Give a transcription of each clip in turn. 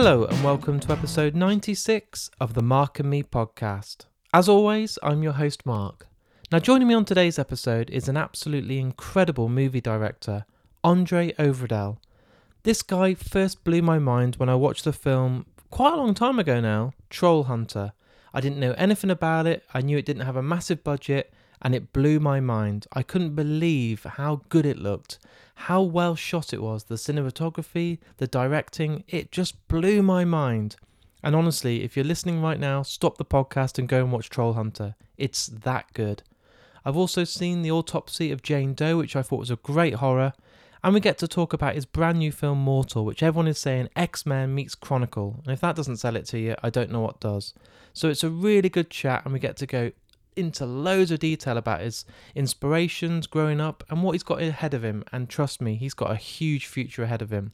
Hello, and welcome to episode 96 of the Mark and Me podcast. As always, I'm your host, Mark. Now, joining me on today's episode is an absolutely incredible movie director, Andre Øvredal. This guy first blew my mind when I watched the film quite a long time ago now, Troll Hunter. I didn't know anything about it, I knew it didn't have a massive budget, and it blew my mind. I couldn't believe how good it looked, how well shot it was, the cinematography, the directing, it just blew my mind. And honestly, if you're listening right now, stop the podcast and go and watch Troll Hunter. It's that good. I've also seen The Autopsy of Jane Doe, which I thought was a great horror. And we get to talk about his brand new film Mortal, which everyone is saying X Men meets Chronicle. And if that doesn't sell it to you, I don't know what does. So it's a really good chat, and we get to go into loads of detail about his inspirations growing up and what he's got ahead of him. And trust me, he's got a huge future ahead of him.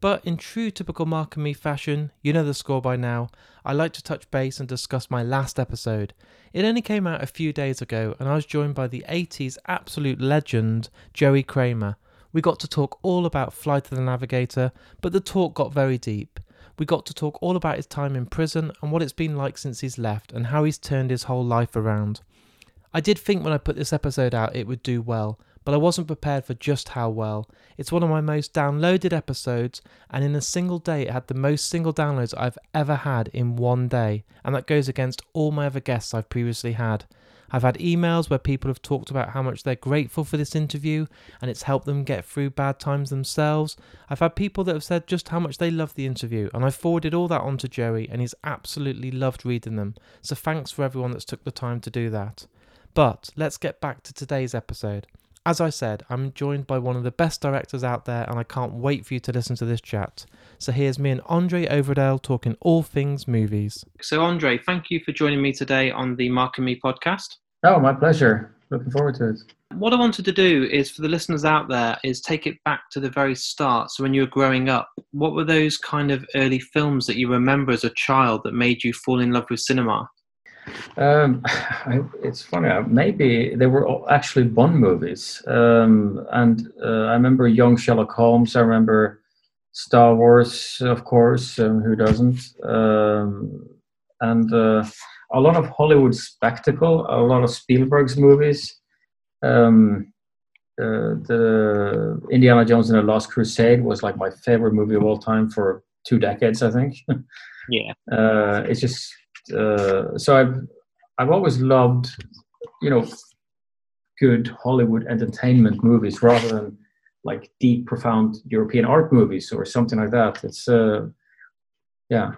But in true typical Mark and me fashion, you know the score by now, I like to touch base and discuss my last episode. It only came out a few days ago, and I was joined by the 80s absolute legend, Joey Cramer. We got to talk all about Flight of the Navigator, but the talk got very deep. We got to talk all about his time in prison and what it's been like since he's left and how he's turned his whole life around. I did think when I put this episode out it would do well, but I wasn't prepared for just how well. It's one of my most downloaded episodes, and in a single day, it had the most single downloads I've ever had in one day, and that goes against all my other guests I've previously had. I've had emails where people have talked about how much they're grateful for this interview and it's helped them get through bad times themselves. I've had people that have said just how much they love the interview, and I forwarded all that on to Joey, and he's absolutely loved reading them. So thanks for everyone that's took the time to do that. But let's get back to today's episode. As I said, I'm joined by one of the best directors out there, and I can't wait for you to listen to this chat. So here's me and Andre Øvredal talking all things movies. So, Andre, thank you for joining me today on the Mark and Me podcast. Oh, my pleasure. Looking forward to it. What I wanted to do is for the listeners out there is take it back to the very start. So when you were growing up, what were those kind of early films that you remember as a child that made you fall in love with cinema? Um, I, it's funny. uh, Maybe they were all actually Bond movies, um, and uh, I remember Young Sherlock Holmes. I remember Star Wars, of course. Um, who doesn't? Um, and uh, a lot of Hollywood spectacle, a lot of Spielberg's movies. Um, uh, the Indiana Jones and the Last Crusade was like my favorite movie of all time for two decades, I think. Yeah. uh, it's just uh, so I've I've always loved you know good Hollywood entertainment movies rather than like deep, profound European art movies or something like that. It's uh, yeah.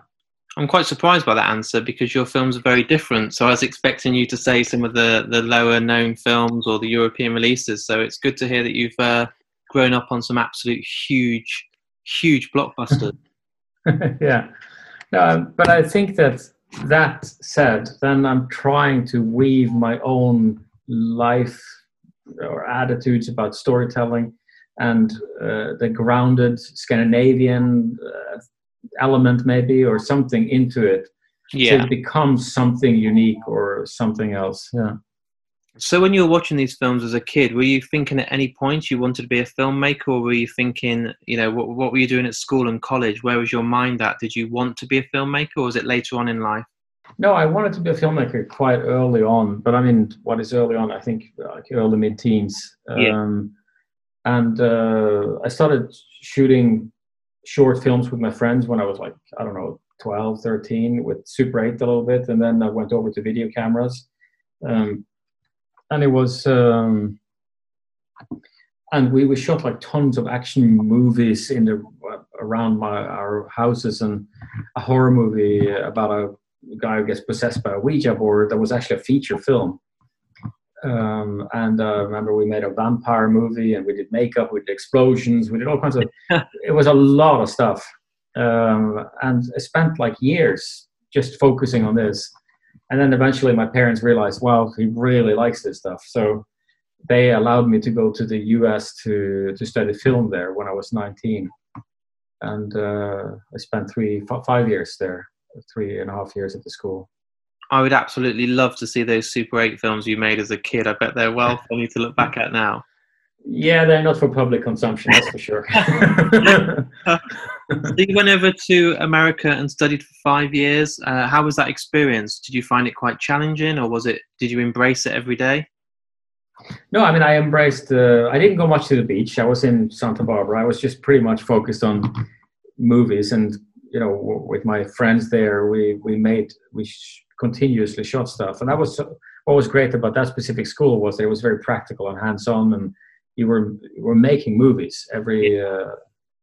I'm quite surprised by that answer because your films are very different. So I was expecting you to say some of the, the lower known films or the European releases. So it's good to hear that you've uh, grown up on some absolute huge, huge blockbusters. yeah. No, but I think that that said, then I'm trying to weave my own life or attitudes about storytelling and uh, the grounded Scandinavian uh, element, maybe, or something into it yeah. to become something unique or something else. Yeah. So when you were watching these films as a kid, were you thinking at any point you wanted to be a filmmaker, or were you thinking, you know, what, what were you doing at school and college? Where was your mind at? Did you want to be a filmmaker, or was it later on in life? No, I wanted to be a filmmaker quite early on, but I mean, what is early on? I think like early mid teens. Yeah. Um, and uh, I started shooting short films with my friends when I was like, I don't know, 12, 13 with Super 8 a little bit. And then I went over to video cameras. Um, and it was, um, and we, we shot like tons of action movies in the around my our houses and a horror movie about a guy who gets possessed by a Ouija board that was actually a feature film. Um, and uh, remember we made a vampire movie and we did makeup, we did explosions, we did all kinds of. it was a lot of stuff, um, and I spent like years just focusing on this. And then eventually, my parents realized, well, he really likes this stuff, so they allowed me to go to the U.S. to to study film there when I was 19, and uh, I spent three f- five years there, three and a half years at the school. I would absolutely love to see those Super 8 films you made as a kid. I bet they're well funny to look back at now. Yeah, they're not for public consumption, that's for sure. so you went over to America and studied for five years. Uh, how was that experience? Did you find it quite challenging, or was it? Did you embrace it every day? No, I mean I embraced. Uh, I didn't go much to the beach. I was in Santa Barbara. I was just pretty much focused on movies, and you know, w- with my friends there, we we made we sh- continuously shot stuff, and that was what was great about that specific school was that it was very practical and hands-on, and you were you were making movies every uh,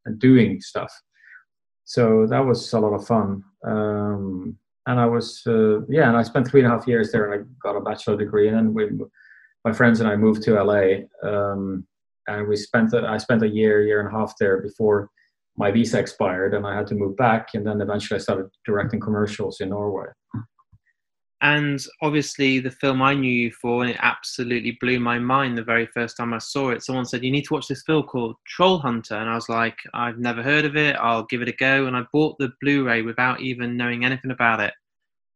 and doing stuff. So that was a lot of fun. Um, and I was uh, yeah, and I spent three and a half years there, and I got a bachelor degree, and then we, my friends and I moved to LA, um, and we spent I spent a year, year and a half there before my visa expired, and I had to move back, and then eventually I started directing commercials in Norway. And obviously, the film I knew you for, and it absolutely blew my mind the very first time I saw it. Someone said, You need to watch this film called Troll Hunter. And I was like, I've never heard of it. I'll give it a go. And I bought the Blu ray without even knowing anything about it.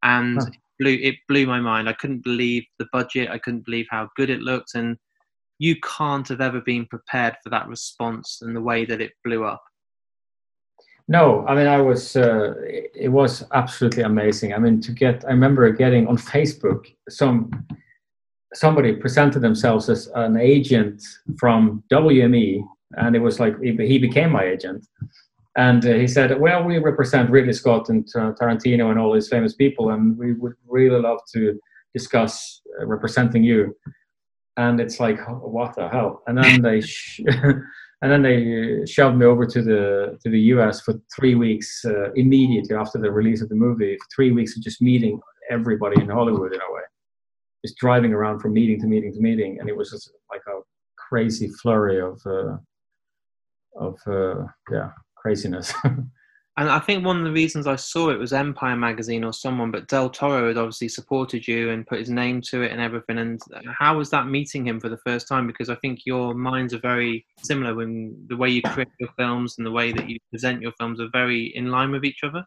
And huh. it, blew, it blew my mind. I couldn't believe the budget, I couldn't believe how good it looked. And you can't have ever been prepared for that response and the way that it blew up. No, I mean, I was. Uh, it was absolutely amazing. I mean, to get. I remember getting on Facebook some somebody presented themselves as an agent from WME, and it was like he became my agent. And uh, he said, "Well, we represent Ridley Scott and Tarantino and all these famous people, and we would really love to discuss uh, representing you." And it's like, what the hell? And then they. Sh- and then they shoved me over to the to the US for three weeks uh, immediately after the release of the movie. Three weeks of just meeting everybody in Hollywood in a way, just driving around from meeting to meeting to meeting, and it was just like a crazy flurry of uh, of uh, yeah craziness. And I think one of the reasons I saw it was Empire magazine or someone, but Del Toro had obviously supported you and put his name to it and everything. And how was that meeting him for the first time? Because I think your minds are very similar when the way you create your films and the way that you present your films are very in line with each other.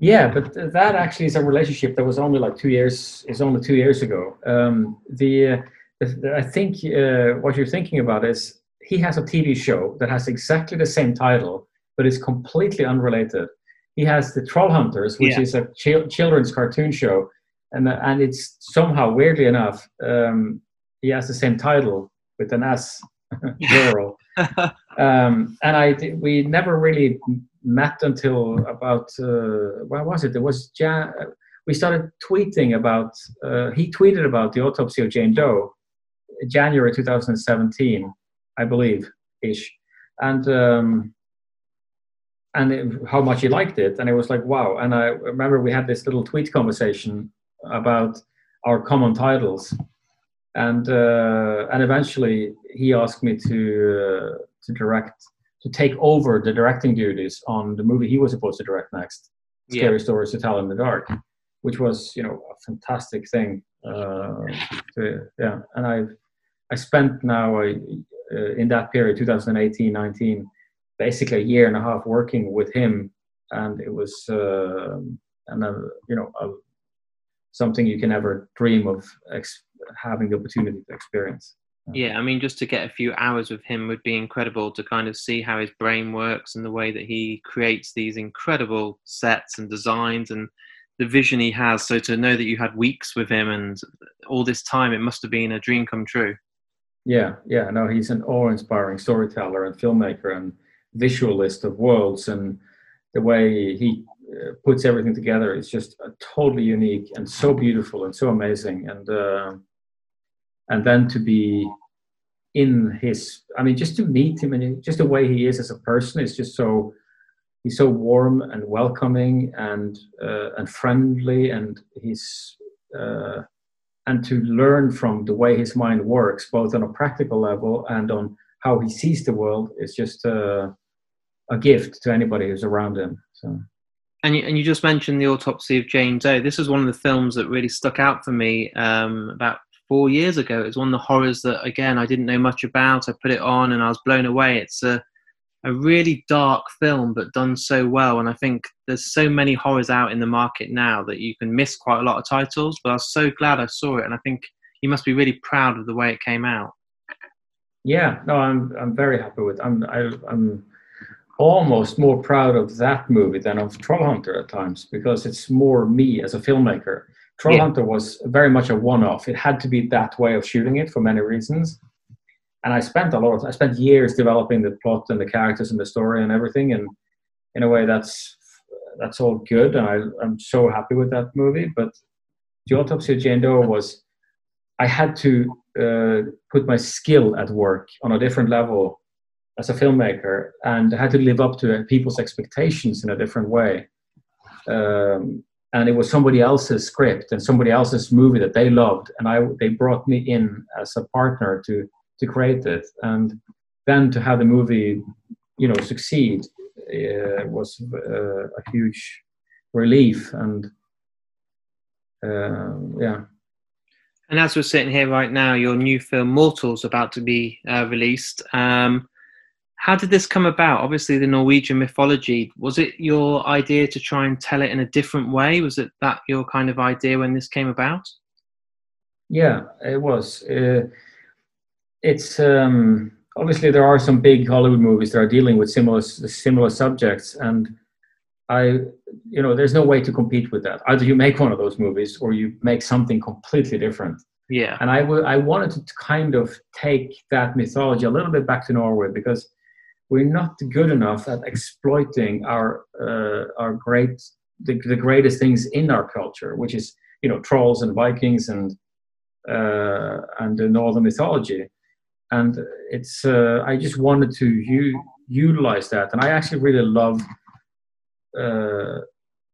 Yeah, but that actually is a relationship that was only like two years. Is only two years ago. Um, the, uh, I think uh, what you're thinking about is he has a TV show that has exactly the same title but it's completely unrelated. He has the Troll Hunters, which yeah. is a ch- children's cartoon show, and uh, and it's somehow weirdly enough um, he has the same title with an S, plural. um, and I we never really met until about uh, what was it? It was Jan- we started tweeting about. Uh, he tweeted about the autopsy of Jane Doe, January 2017, I believe, ish, and. Um, and it, how much he liked it. And it was like, wow. And I remember we had this little tweet conversation about our common titles. And uh, and eventually he asked me to uh, to direct to take over the directing duties on the movie he was supposed to direct next, yeah. Scary Stories to Tell in the Dark, which was you know a fantastic thing. Uh, to, yeah, and I I spent now uh, in that period 2018 19 basically a year and a half working with him, and it was uh, and uh, you know uh, something you can never dream of ex- having the opportunity to experience. Yeah, I mean, just to get a few hours with him would be incredible to kind of see how his brain works and the way that he creates these incredible sets and designs and the vision he has. So to know that you had weeks with him and all this time, it must have been a dream come true. Yeah, yeah, no, he's an awe-inspiring storyteller and filmmaker, and visualist of worlds and the way he uh, puts everything together is just totally unique and so beautiful and so amazing. And uh, and then to be in his i mean just to meet him and just the way he is as a person is just so he's so warm and welcoming and uh, and friendly and he's uh, and to learn from the way his mind works both on a practical level and on how he sees the world is just uh, a gift to anybody who's around him. So. And you, and you just mentioned the autopsy of Jane Doe. This was one of the films that really stuck out for me um, about four years ago. It was one of the horrors that, again, I didn't know much about. I put it on and I was blown away. It's a, a really dark film, but done so well. And I think there's so many horrors out in the market now that you can miss quite a lot of titles. But I was so glad I saw it. And I think you must be really proud of the way it came out. Yeah, no, I'm I'm very happy with. I'm I, I'm almost more proud of that movie than of Trollhunter at times because it's more me as a filmmaker. Trollhunter yeah. was very much a one-off. It had to be that way of shooting it for many reasons. And I spent a lot of I spent years developing the plot and the characters and the story and everything. And in a way, that's that's all good, and I, I'm so happy with that movie. But the autopsy of Jane Doe was I had to uh, put my skill at work on a different level as a filmmaker and had to live up to people's expectations in a different way. Um, and it was somebody else's script and somebody else's movie that they loved, and I they brought me in as a partner to to create it, and then to have the movie, you know, succeed uh, was uh, a huge relief and uh, yeah. And as we're sitting here right now, your new film Mortals about to be uh, released. Um, how did this come about? Obviously, the Norwegian mythology. Was it your idea to try and tell it in a different way? Was it that your kind of idea when this came about? Yeah, it was. Uh, it's um, obviously there are some big Hollywood movies that are dealing with similar similar subjects, and I, you know, there's no way to compete with that. Either you make one of those movies or you make something completely different. Yeah. And I, w- I wanted to kind of take that mythology a little bit back to Norway because we're not good enough at exploiting our uh, our great the, the greatest things in our culture, which is you know trolls and Vikings and uh, and the northern mythology. And it's uh, I just wanted to u- utilize that, and I actually really love uh,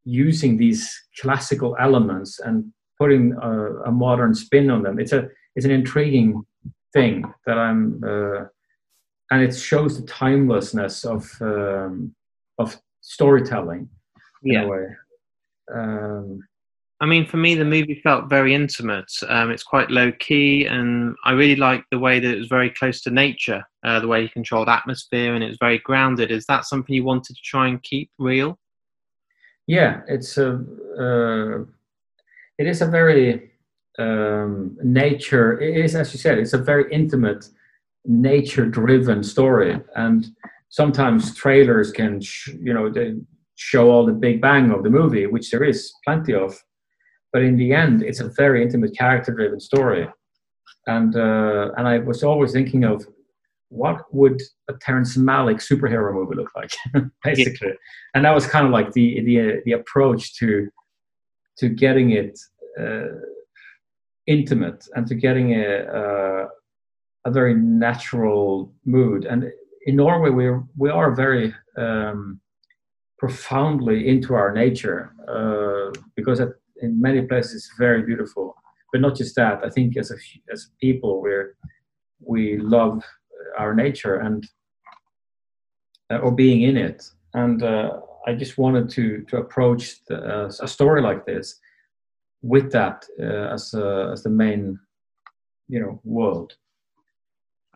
using these classical elements and putting a, a, modern spin on them. It's a it's an intriguing thing that I'm uh, and it shows the timelessness of um, of storytelling yeah. a way. Um, I mean, for me, the movie felt very intimate. Um, it's quite low key, and I really like the way that it was very close to nature, uh, the way he controlled atmosphere, and it was very grounded. Is that something you wanted to try and keep real? Yeah, it's a uh, it is a very um, nature. It is, as you said, it's a very intimate nature driven story. And sometimes trailers can sh- you know they show all the big bang of the movie which there is plenty of. But in the end it's a very intimate character driven story. And uh, and i was always thinking of what would a Terrence Malick superhero movie look like, basically, yeah. and that was kind of like the the the approach to to getting it uh, intimate and to getting a, uh, a very natural mood. And in Norway, we we are very um, profoundly into our nature uh, because in many places it's very beautiful. But not just that. I think as a as people, we're we love our nature and uh, or being in it. And uh, I just wanted to to approach the, uh, a story like this with that uh, as a, as the main, you know, world.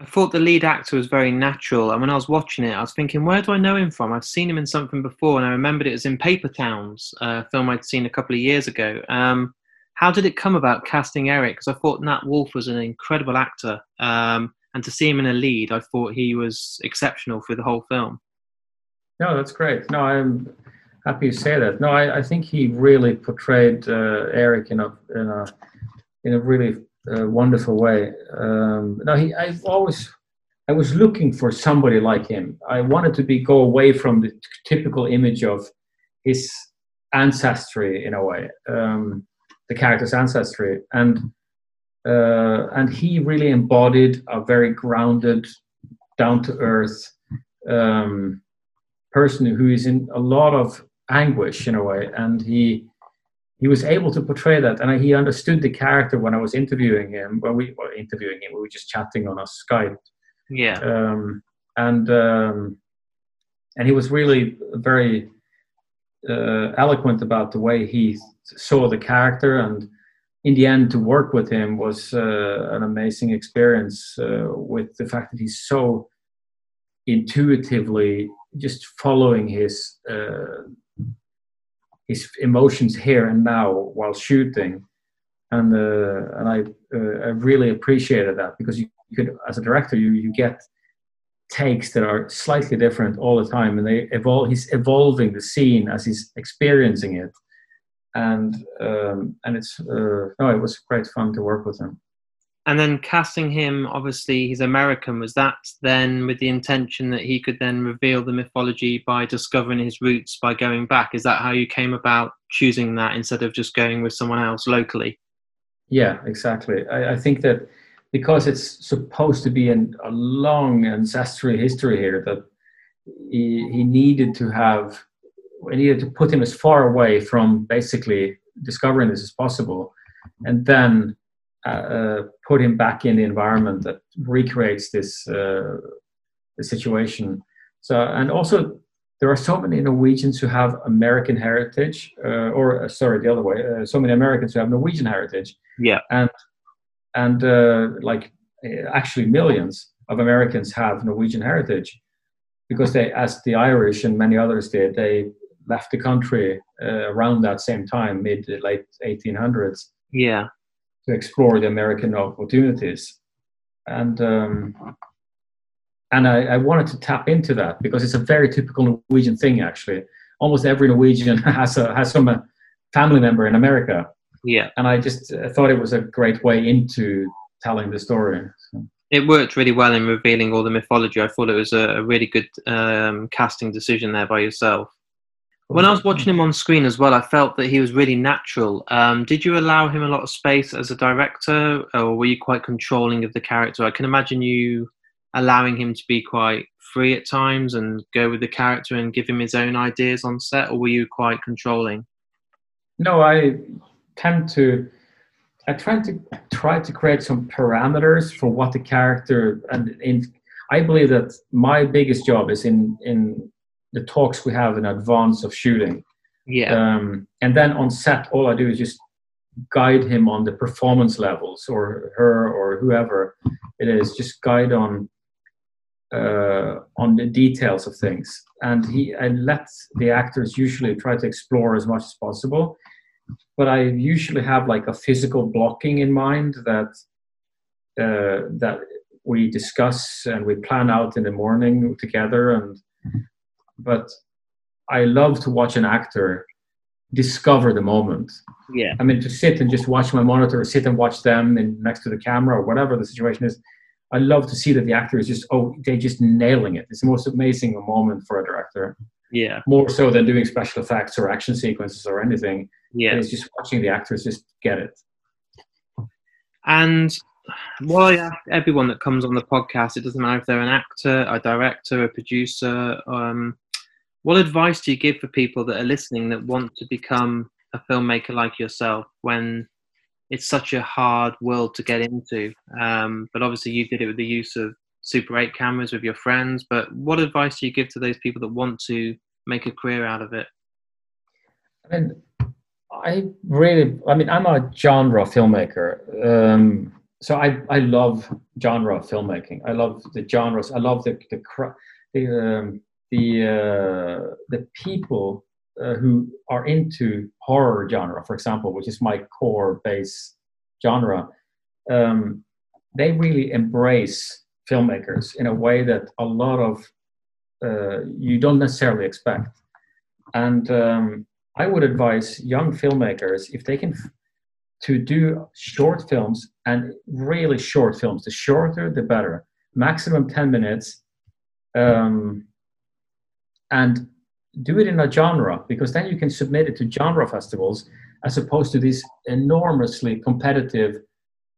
I thought the lead actor was very natural, and when I was watching it, I was thinking, where do I know him from? I've seen him in something before, and I remembered it was in Paper Towns, a film I'd seen a couple of years ago. Um, how did it come about casting Eric? Because I thought Nat Wolff was an incredible actor, um, and to see him in a lead, I thought he was exceptional for the whole film. No, that's great. No, I'm happy you say that. No, I, I think he really portrayed uh, Eric in a in a in a really uh, wonderful way. Um, no, he. I've always. I was looking for somebody like him. I wanted to be go away from the typical image of his ancestry in a way, um, the character's ancestry, and uh, and he really embodied a very grounded, down to earth um, person who is in a lot of anguish in a way, and he he was able to portray that. And he understood the character when i was interviewing him. When we were interviewing him we were just chatting on a skype. Yeah. Um, and um, and he was really very uh, eloquent about the way he saw the character. And in the end to work with him was uh, an amazing experience uh, with the fact that he's so intuitively just following his uh, his emotions here and now while shooting, and uh, and I uh, I really appreciated that because you, could as a director you you get takes that are slightly different all the time, and they evolve. He's evolving the scene as he's experiencing it, and um, and it's uh, no, it was great fun to work with him. And then casting him, obviously he's American. Was that then with the intention that he could then reveal the mythology by discovering his roots by going back? Is that how you came about choosing that instead of just going with someone else locally? Yeah, exactly. I, I think that because it's supposed to be an, a long ancestral history here, that he, he needed to have, we needed to put him as far away from basically discovering this as possible, and then uh, uh, put him back in the environment that recreates this uh, situation. So, and also there are so many Norwegians who have American heritage, uh, or uh, sorry, the other way. Uh, so many Americans who have Norwegian heritage. Yeah. And and like actually millions of Americans have Norwegian heritage because they, as the Irish and many others did, they left the country around that same time, mid late 1800s. Yeah to explore the American opportunities. And um, and I, I, wanted to tap into that because it's a very typical Norwegian thing. Actually, almost every Norwegian has a has some family member in America. Yeah, and I just uh, thought it was a great way into telling the story. So. It worked really well in revealing all the mythology. I thought it was a, a really good um, casting decision there by yourself. When I was watching him on screen as well, I felt that he was really natural. Um, did you allow him a lot of space as a director, or were you quite controlling of the character? I can imagine you allowing him to be quite free at times and go with the character and give him his own ideas on set, or were you quite controlling? No, I tend to. I try to try to create some parameters for what the character and in. I believe that my biggest job is in in the talks we have in advance of shooting. Yeah. Um, and then on set, all I do is just guide him on the performance levels, or her, or whoever it is. Just guide on uh, on the details of things, and he I let the actors usually try to explore as much as possible. But I usually have like a physical blocking in mind that uh, that we discuss and we plan out in the morning together and but I love to watch an actor discover the moment. Yeah. I mean, to sit and just watch my monitor, or sit and watch them in, next to the camera or whatever the situation is. I love to see that the actor is just oh they're just nailing it. It's the most amazing moment for a director. Yeah. More so than doing special effects or action sequences or anything. Yeah. It's just watching the actors just get it. And well, I ask everyone that comes on the podcast, it doesn't matter if they're an actor, a director, a producer, um, what advice do you give for people that are listening that want to become a filmmaker like yourself when it's such a hard world to get into? Um, but obviously, you did it with the use of Super 8 cameras with your friends. But what advice do you give to those people that want to make a career out of it? I mean, I really, I mean, I'm a genre filmmaker. Um, so I, I love genre filmmaking. I love the genres. I love the, the, the um, the uh, the people uh, who are into horror genre, for example, which is my core base genre, um, they really embrace filmmakers in a way that a lot of uh, you don't necessarily expect. And um, I would advise young filmmakers if they can f- to do short films and really short films. The shorter, the better. Maximum ten minutes. Um, and do it in a genre because then you can submit it to genre festivals as opposed to these enormously competitive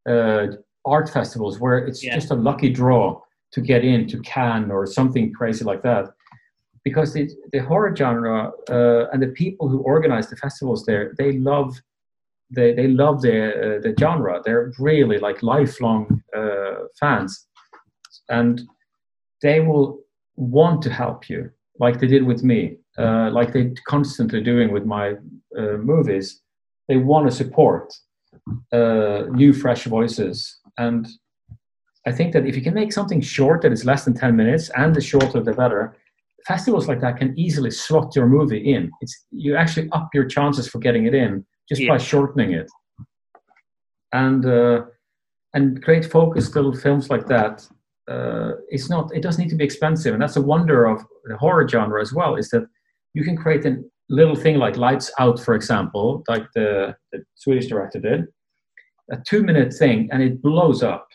uh, art festivals where it's yeah. just a lucky draw to get in to Cannes or something crazy like that. Because the, the horror genre uh, and the people who organize the festivals there, they love they, they love the uh, the genre. They're really like lifelong uh, fans, and they will want to help you like they did with me, uh, like they're constantly doing with my uh, movies. They want to support uh, new, fresh voices, and I think that if you can make something short that is less than ten minutes, and the shorter the better, festivals like that can easily slot your movie in. It's you actually up your chances for getting it in just yeah. by shortening it. And uh, and great focus little films like that uh, it's not it doesn't need to be expensive. And that's a wonder of the horror genre as well is that you can create a little thing like lights out for example like the, the swedish director did a two minute thing and it blows up.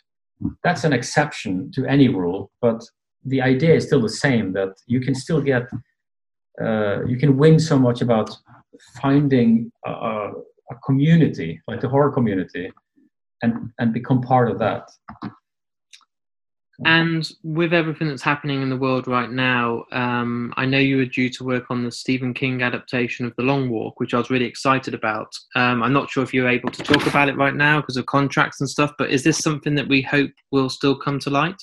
That's an exception to any rule but the idea is still the same that you can still get uh, you can win so much about finding a, a community like the horror community and and become part of that and with everything that's happening in the world right now, um, I know you were due to work on the Stephen King adaptation of The Long Walk, which I was really excited about. Um, I'm not sure if you're able to talk about it right now because of contracts and stuff, but is this something that we hope will still come to light?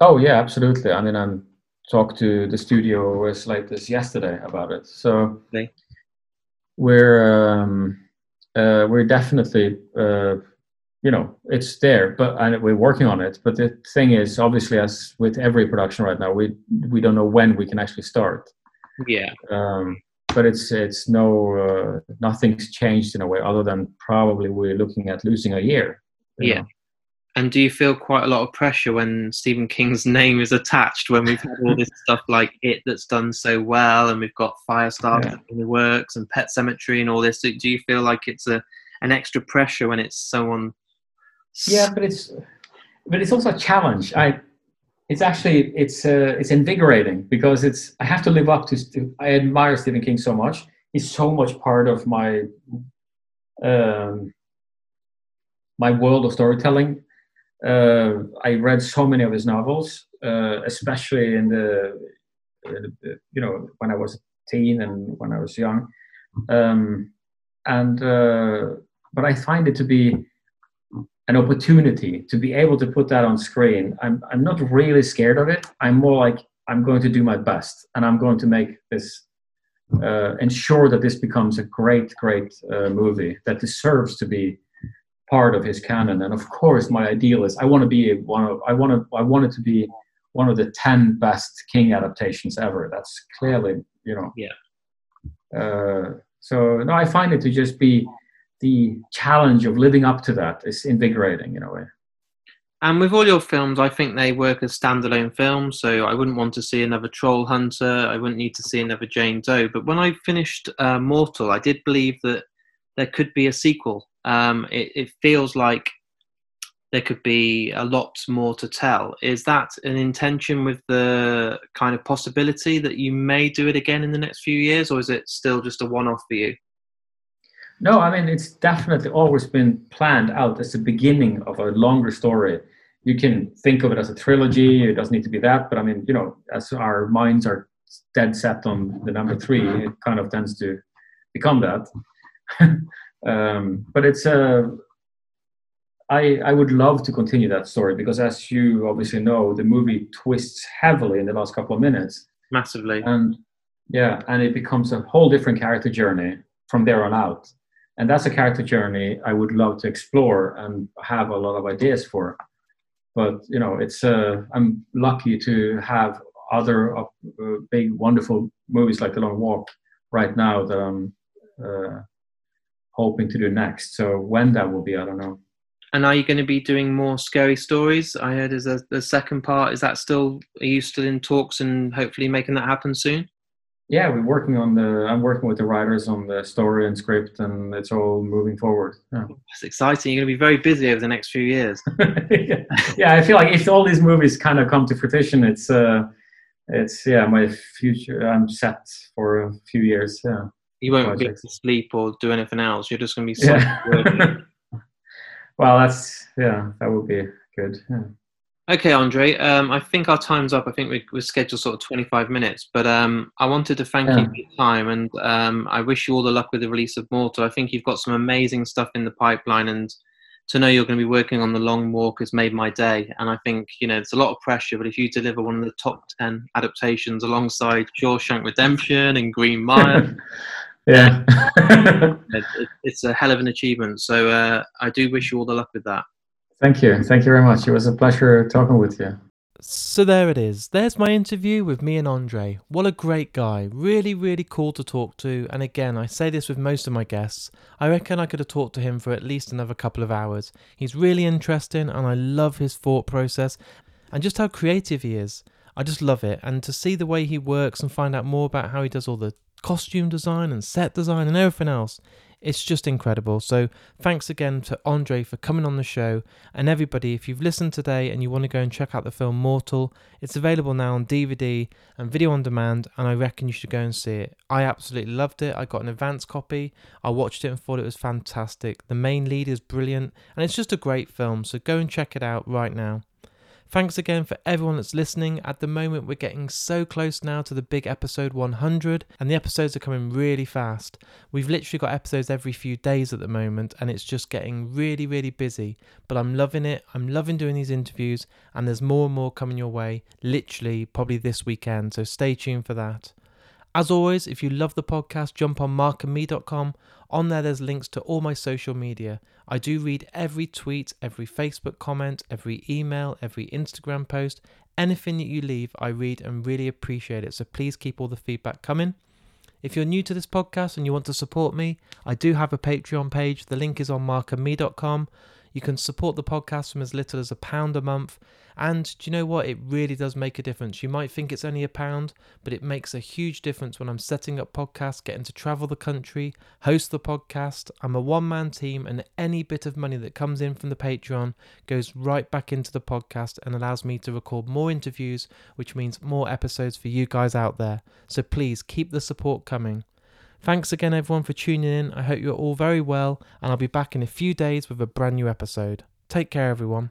Oh yeah, absolutely. I mean, I talked to the studio as late as yesterday about it, so okay. we're um, uh, we're definitely. Uh, you know it's there but and we're working on it. But the thing is obviously as with every production right now we we don't know when we can actually start. Yeah. Um, but it's it's no uh, nothing's changed in a way other than probably we're looking at losing a year yeah. know? and do you feel quite a lot of pressure when stephen king's name is attached when we've had all this stuff like it that's done so well and we've got firestarter yeah. in the works and pet cemetery and all this? Do you feel like it's a an extra pressure when it's someone yeah but it's but it's also a challenge. I it's actually it's uh, it's invigorating because it's i have to live up to i admire stephen king so much. He's so much part of my um, my world of storytelling. Uh, i read so many of his novels uh, especially in the, you know when i was a teen and when i was young. Um, and uh, but i find it to be an opportunity to be able to put that on screen. I'm, I'm not really scared of it. I'm more like, I'm going to do my best and I'm going to make this, uh, ensure that this becomes a great, great uh, movie that deserves to be part of his canon. And of course, my ideal is I want to be one of, I want to, I want it to be one of the 10 best King adaptations ever. That's clearly, you know. Yeah. Uh, so no, I find it to just be the challenge of living up to that is invigorating in a way. And with all your films, I think they work as standalone films. So I wouldn't want to see another Troll Hunter. I wouldn't need to see another Jane Doe. But when I finished uh, Mortal, I did believe that there could be a sequel. Um, it, it feels like there could be a lot more to tell. Is that an intention with the kind of possibility that you may do it again in the next few years, or is it still just a one off for you? No, I mean it's definitely always been planned out as the beginning of a longer story. You can think of it as a trilogy. It doesn't need to be that, but I mean, you know, as our minds are dead set on the number three, it kind of tends to become that. um, but it's a. Uh, I, I would love to continue that story because, as you obviously know, the movie twists heavily in the last couple of minutes. Massively. And yeah, and it becomes a whole different character journey from there on out and that's a character journey I would love to explore and have a lot of ideas for. But you know, it's uh, I'm lucky to have other uh, big, wonderful movies like The Long Walk right now that I'm uh, hoping to do next. So when that will be, I don't know. And are you going to be doing more scary stories? I heard is the second part. Is that still? Are you still in talks and hopefully making that happen soon? Yeah, we're working on the. I'm working with the writers on the story and script, and it's all moving forward. Yeah. It's exciting. You're going to be very busy over the next few years. yeah. yeah, I feel like if all these movies kind of come to fruition, it's uh, it's yeah, my future. I'm set for a few years. Yeah. You won't projects. get to sleep or do anything else. You're just going to be. Yeah. well, that's yeah, that would be good. Yeah. Okay, Andre. Um, I think our time's up. I think we, we're scheduled sort of 25 minutes, but um, I wanted to thank yeah. you for your time, and um, I wish you all the luck with the release of Mortal. I think you've got some amazing stuff in the pipeline, and to know you're going to be working on the Long Walk has made my day. And I think you know it's a lot of pressure, but if you deliver one of the top 10 adaptations alongside Shawshank Redemption and Green Mile. yeah, it's a hell of an achievement. So uh, I do wish you all the luck with that. Thank you. Thank you very much. It was a pleasure talking with you. So there it is. There's my interview with me and Andre. What a great guy. Really, really cool to talk to. And again, I say this with most of my guests. I reckon I could have talked to him for at least another couple of hours. He's really interesting and I love his thought process. and just how creative he is. I just love it. And to see the way he works and find out more about how he does all the costume design and set design and everything else, it's just incredible. So, thanks again to Andre for coming on the show. And everybody, if you've listened today and you want to go and check out the film Mortal, it's available now on DVD and video on demand. And I reckon you should go and see it. I absolutely loved it. I got an advance copy. I watched it and thought it was fantastic. The main lead is brilliant, and it's just a great film. So, go and check it out right now. Thanks again for everyone that's listening. At the moment, we're getting so close now to the big episode 100, and the episodes are coming really fast. We've literally got episodes every few days at the moment, and it's just getting really, really busy. But I'm loving it. I'm loving doing these interviews, and there's more and more coming your way, literally, probably this weekend. So stay tuned for that. As always, if you love the podcast, jump on markandme.com. On there, there's links to all my social media. I do read every tweet, every Facebook comment, every email, every Instagram post. Anything that you leave, I read and really appreciate it. So please keep all the feedback coming. If you're new to this podcast and you want to support me, I do have a Patreon page. The link is on markandme.com. You can support the podcast from as little as a pound a month. And do you know what? It really does make a difference. You might think it's only a pound, but it makes a huge difference when I'm setting up podcasts, getting to travel the country, host the podcast. I'm a one man team, and any bit of money that comes in from the Patreon goes right back into the podcast and allows me to record more interviews, which means more episodes for you guys out there. So please keep the support coming. Thanks again, everyone, for tuning in. I hope you're all very well, and I'll be back in a few days with a brand new episode. Take care, everyone.